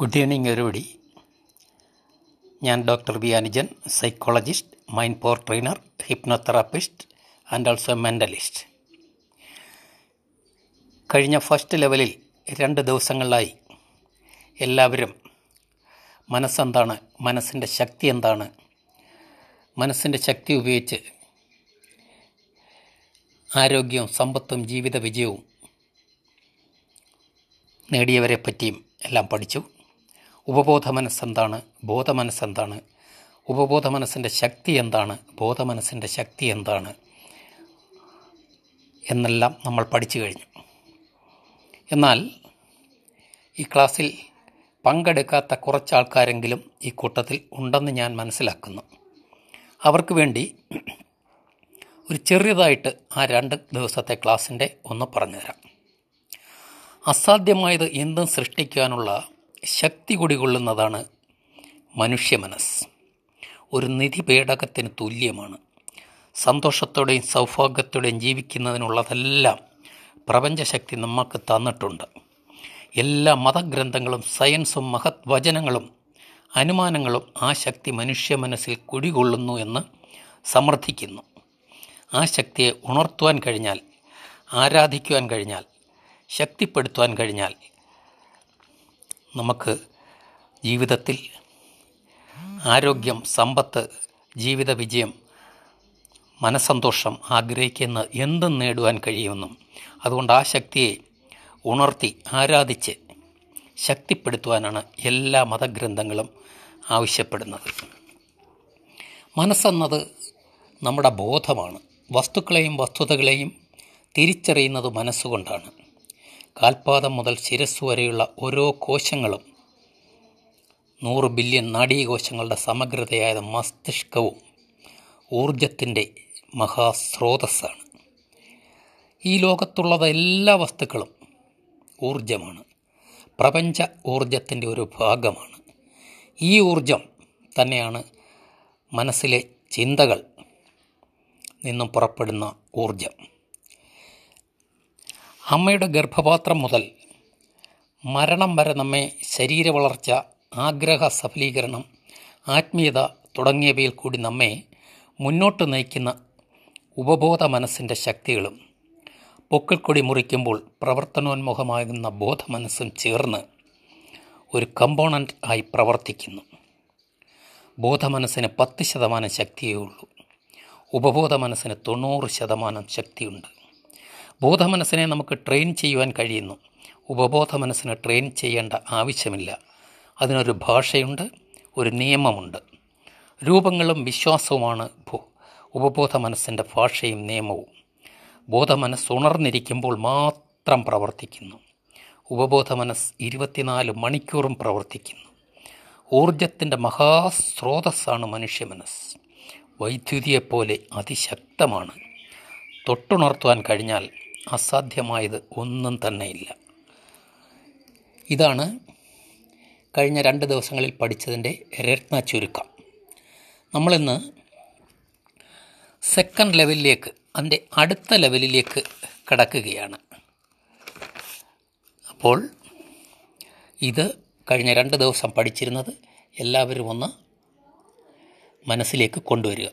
Good evening everybody ഞാൻ doctor V Anujan psychologist mind power trainer hypnotherapist and also mentalist കഴിഞ്ഞ first ലെവലിൽ രണ്ട് ദിവസങ്ങളിലായി എല്ലാവരും മനസ്സെന്താണ് മനസ്സിന്റെ ശക്തി എന്താണ്? മനസ്സിന്റെ ശക്തി ഉപയോഗിച്ച് ആരോഗ്യവും സമ്പത്തും ജീവിത വിജയവും നേടിയവരെ പറ്റിയും എല്ലാം പഠിച്ചു. ഉപബോധ മനസ്സെന്താണ് ബോധ മനസ്സെന്താണ് ഉപബോധ മനസ്സിന്റെ ശക്തി എന്താണ്? ബോധ മനസ്സിന്റെ ശക്തി എന്താണ്? എന്നെല്ലാം നമ്മൾ പഠിച്ചു കഴിഞ്ഞു. എന്നാൽ ഈ ക്ലാസ്സിൽ പങ്കെടുക്കാത്ത കുറച്ച് ആൾക്കാരെങ്കിലും ഈ കൂട്ടത്തിൽ ഉണ്ടെന്ന് ഞാൻ മനസ്സിലാക്കുന്നു. അവർക്ക് വേണ്ടി ഒരു ചെറിയതായിട്ട് ആ രണ്ട് ദിവസത്തെ ക്ലാസ്സിന്റെ ഒന്ന് പറഞ്ഞുതരാം. അസാധ്യമായത് എന്തും സൃഷ്ടിക്കാനുള്ള ശക്തി കുടികൊള്ളുന്നതാണ് മനുഷ്യ മനസ്സ്. ഒരു നിധി പേടകത്തിന് തുല്യമാണ്. സന്തോഷത്തോടെയും സൗഭാഗ്യത്തോടെയും ജീവിക്കുന്നതിനുള്ളതെല്ലാം പ്രപഞ്ചശക്തി നമുക്ക് തന്നിട്ടുണ്ട്. എല്ലാ മതഗ്രന്ഥങ്ങളും സയൻസും മഹത് വചനങ്ങളും അനുമാനങ്ങളും ആ ശക്തി മനുഷ്യ മനസ്സിൽ കുടികൊള്ളുന്നു എന്ന് സമർത്ഥിക്കുന്നു. ആ ശക്തിയെ ഉണർത്തുവാൻ കഴിഞ്ഞാൽ ആരാധിക്കുവാൻ കഴിഞ്ഞാൽ ശക്തിപ്പെടുത്തുവാൻ കഴിഞ്ഞാൽ നമുക്ക് ജീവിതത്തിൽ ആരോഗ്യം സമ്പത്ത് ജീവിത വിജയം മനസ്സന്തോഷം ആഗ്രഹിക്കുന്ന എന്തും നേടുവാൻ കഴിയുമെന്നും അതുകൊണ്ട് ആ ശക്തിയെ ഉണർത്തി ആരാധിച്ച് ശക്തിപ്പെടുത്തുവാനാണ് എല്ലാ മതഗ്രന്ഥങ്ങളും ആവശ്യപ്പെടുന്നത്. മനസ്സെന്നത് നമ്മുടെ ബോധമാണ്. വസ്തുക്കളെയും വസ്തുതകളെയും തിരിച്ചറിയുന്നത് മനസ്സുകൊണ്ടാണ്. കാൽപാദം മുതൽ ശിരസ് വരെയുള്ള ഓരോ കോശങ്ങളും നൂറ് ബില്യൺ നാഡീകോശങ്ങളുടെ സമഗ്രതയായ മസ്തിഷ്കവും ഊർജത്തിന്റെ മഹാസ്രോതസ്സാണ്. ഈ ലോകത്തുള്ളത് എല്ലാ വസ്തുക്കളും ഊർജമാണ് പ്രപഞ്ച ഊർജത്തിന്റെ ഒരു ഭാഗമാണ്. ഈ ഊർജം തന്നെയാണ് മനസ്സിലെ ചിന്തകൾ നിന്നും പുറപ്പെടുന്ന ഊർജം അമ്മയുടെ ഗർഭപാത്രം മുതൽ മരണം വരെ നമ്മെ ശരീര വളർച്ച ആഗ്രഹ സഫലീകരണം ആത്മീയത തുടങ്ങിയവയിൽ കൂടി നമ്മെ മുന്നോട്ട് നയിക്കുന്ന ഉപബോധ മനസ്സിന്റെ ശക്തികളും പൊക്കിൾക്കൊടി മുറിക്കുമ്പോൾ പ്രവർത്തനോന്മുഖമാകുന്ന ബോധ മനസ്സും ചേർന്ന് ഒരു കമ്പോണന്റ് ആയി പ്രവർത്തിക്കുന്നു. ബോധമനസ്സിന് പത്ത് ശതമാനം ശക്തിയേ ഉള്ളൂ. ഉപബോധ മനസ്സിന് തൊണ്ണൂറ് ശതമാനം ശക്തിയുണ്ട്. ബോധമനസ്സിനെ നമുക്ക് ട്രെയിൻ ചെയ്യുവാൻ കഴിയുന്നു. ഉപബോധ മനസ്സിനെ ട്രെയിൻ ചെയ്യേണ്ട ആവശ്യമില്ല. അതിനൊരു ഭാഷയുണ്ട് ഒരു നിയമമുണ്ട്. രൂപങ്ങളും വിശ്വാസവുമാണ് ഉപബോധ മനസ്സിന്റെ ഭാഷയും നിയമവും. ബോധമനസ് ഉണർന്നിരിക്കുമ്പോൾ മാത്രം പ്രവർത്തിക്കുന്നു. ഉപബോധ മനസ്സ് ഇരുപത്തിനാല് മണിക്കൂറും പ്രവർത്തിക്കുന്നു. ഊർജത്തിന്റെ മഹാസ്രോതസ്സാണ് മനുഷ്യ മനസ്സ് വൈദ്യുതിയെപ്പോലെ അതിശക്തമാണ്. തൊട്ടുണർത്തുവാൻ കഴിഞ്ഞാൽ അസാധ്യമായത് ഒന്നും തന്നെയില്ല. ഇതാണ് കഴിഞ്ഞ രണ്ട് ദിവസങ്ങളിൽ പഠിച്ചതിന്റെ രത്ന ചുരുക്കം. നമ്മളിന്ന് സെക്കൻഡ് ലെവലിലേക്ക് അതിന്റെ അടുത്ത ലെവലിലേക്ക് കടക്കുകയാണ്. അപ്പോൾ ഇത് കഴിഞ്ഞ രണ്ട് ദിവസം പഠിച്ചിരുന്നത് എല്ലാവരും ഒന്ന് മനസ്സിലേക്ക് കൊണ്ടുവരിക.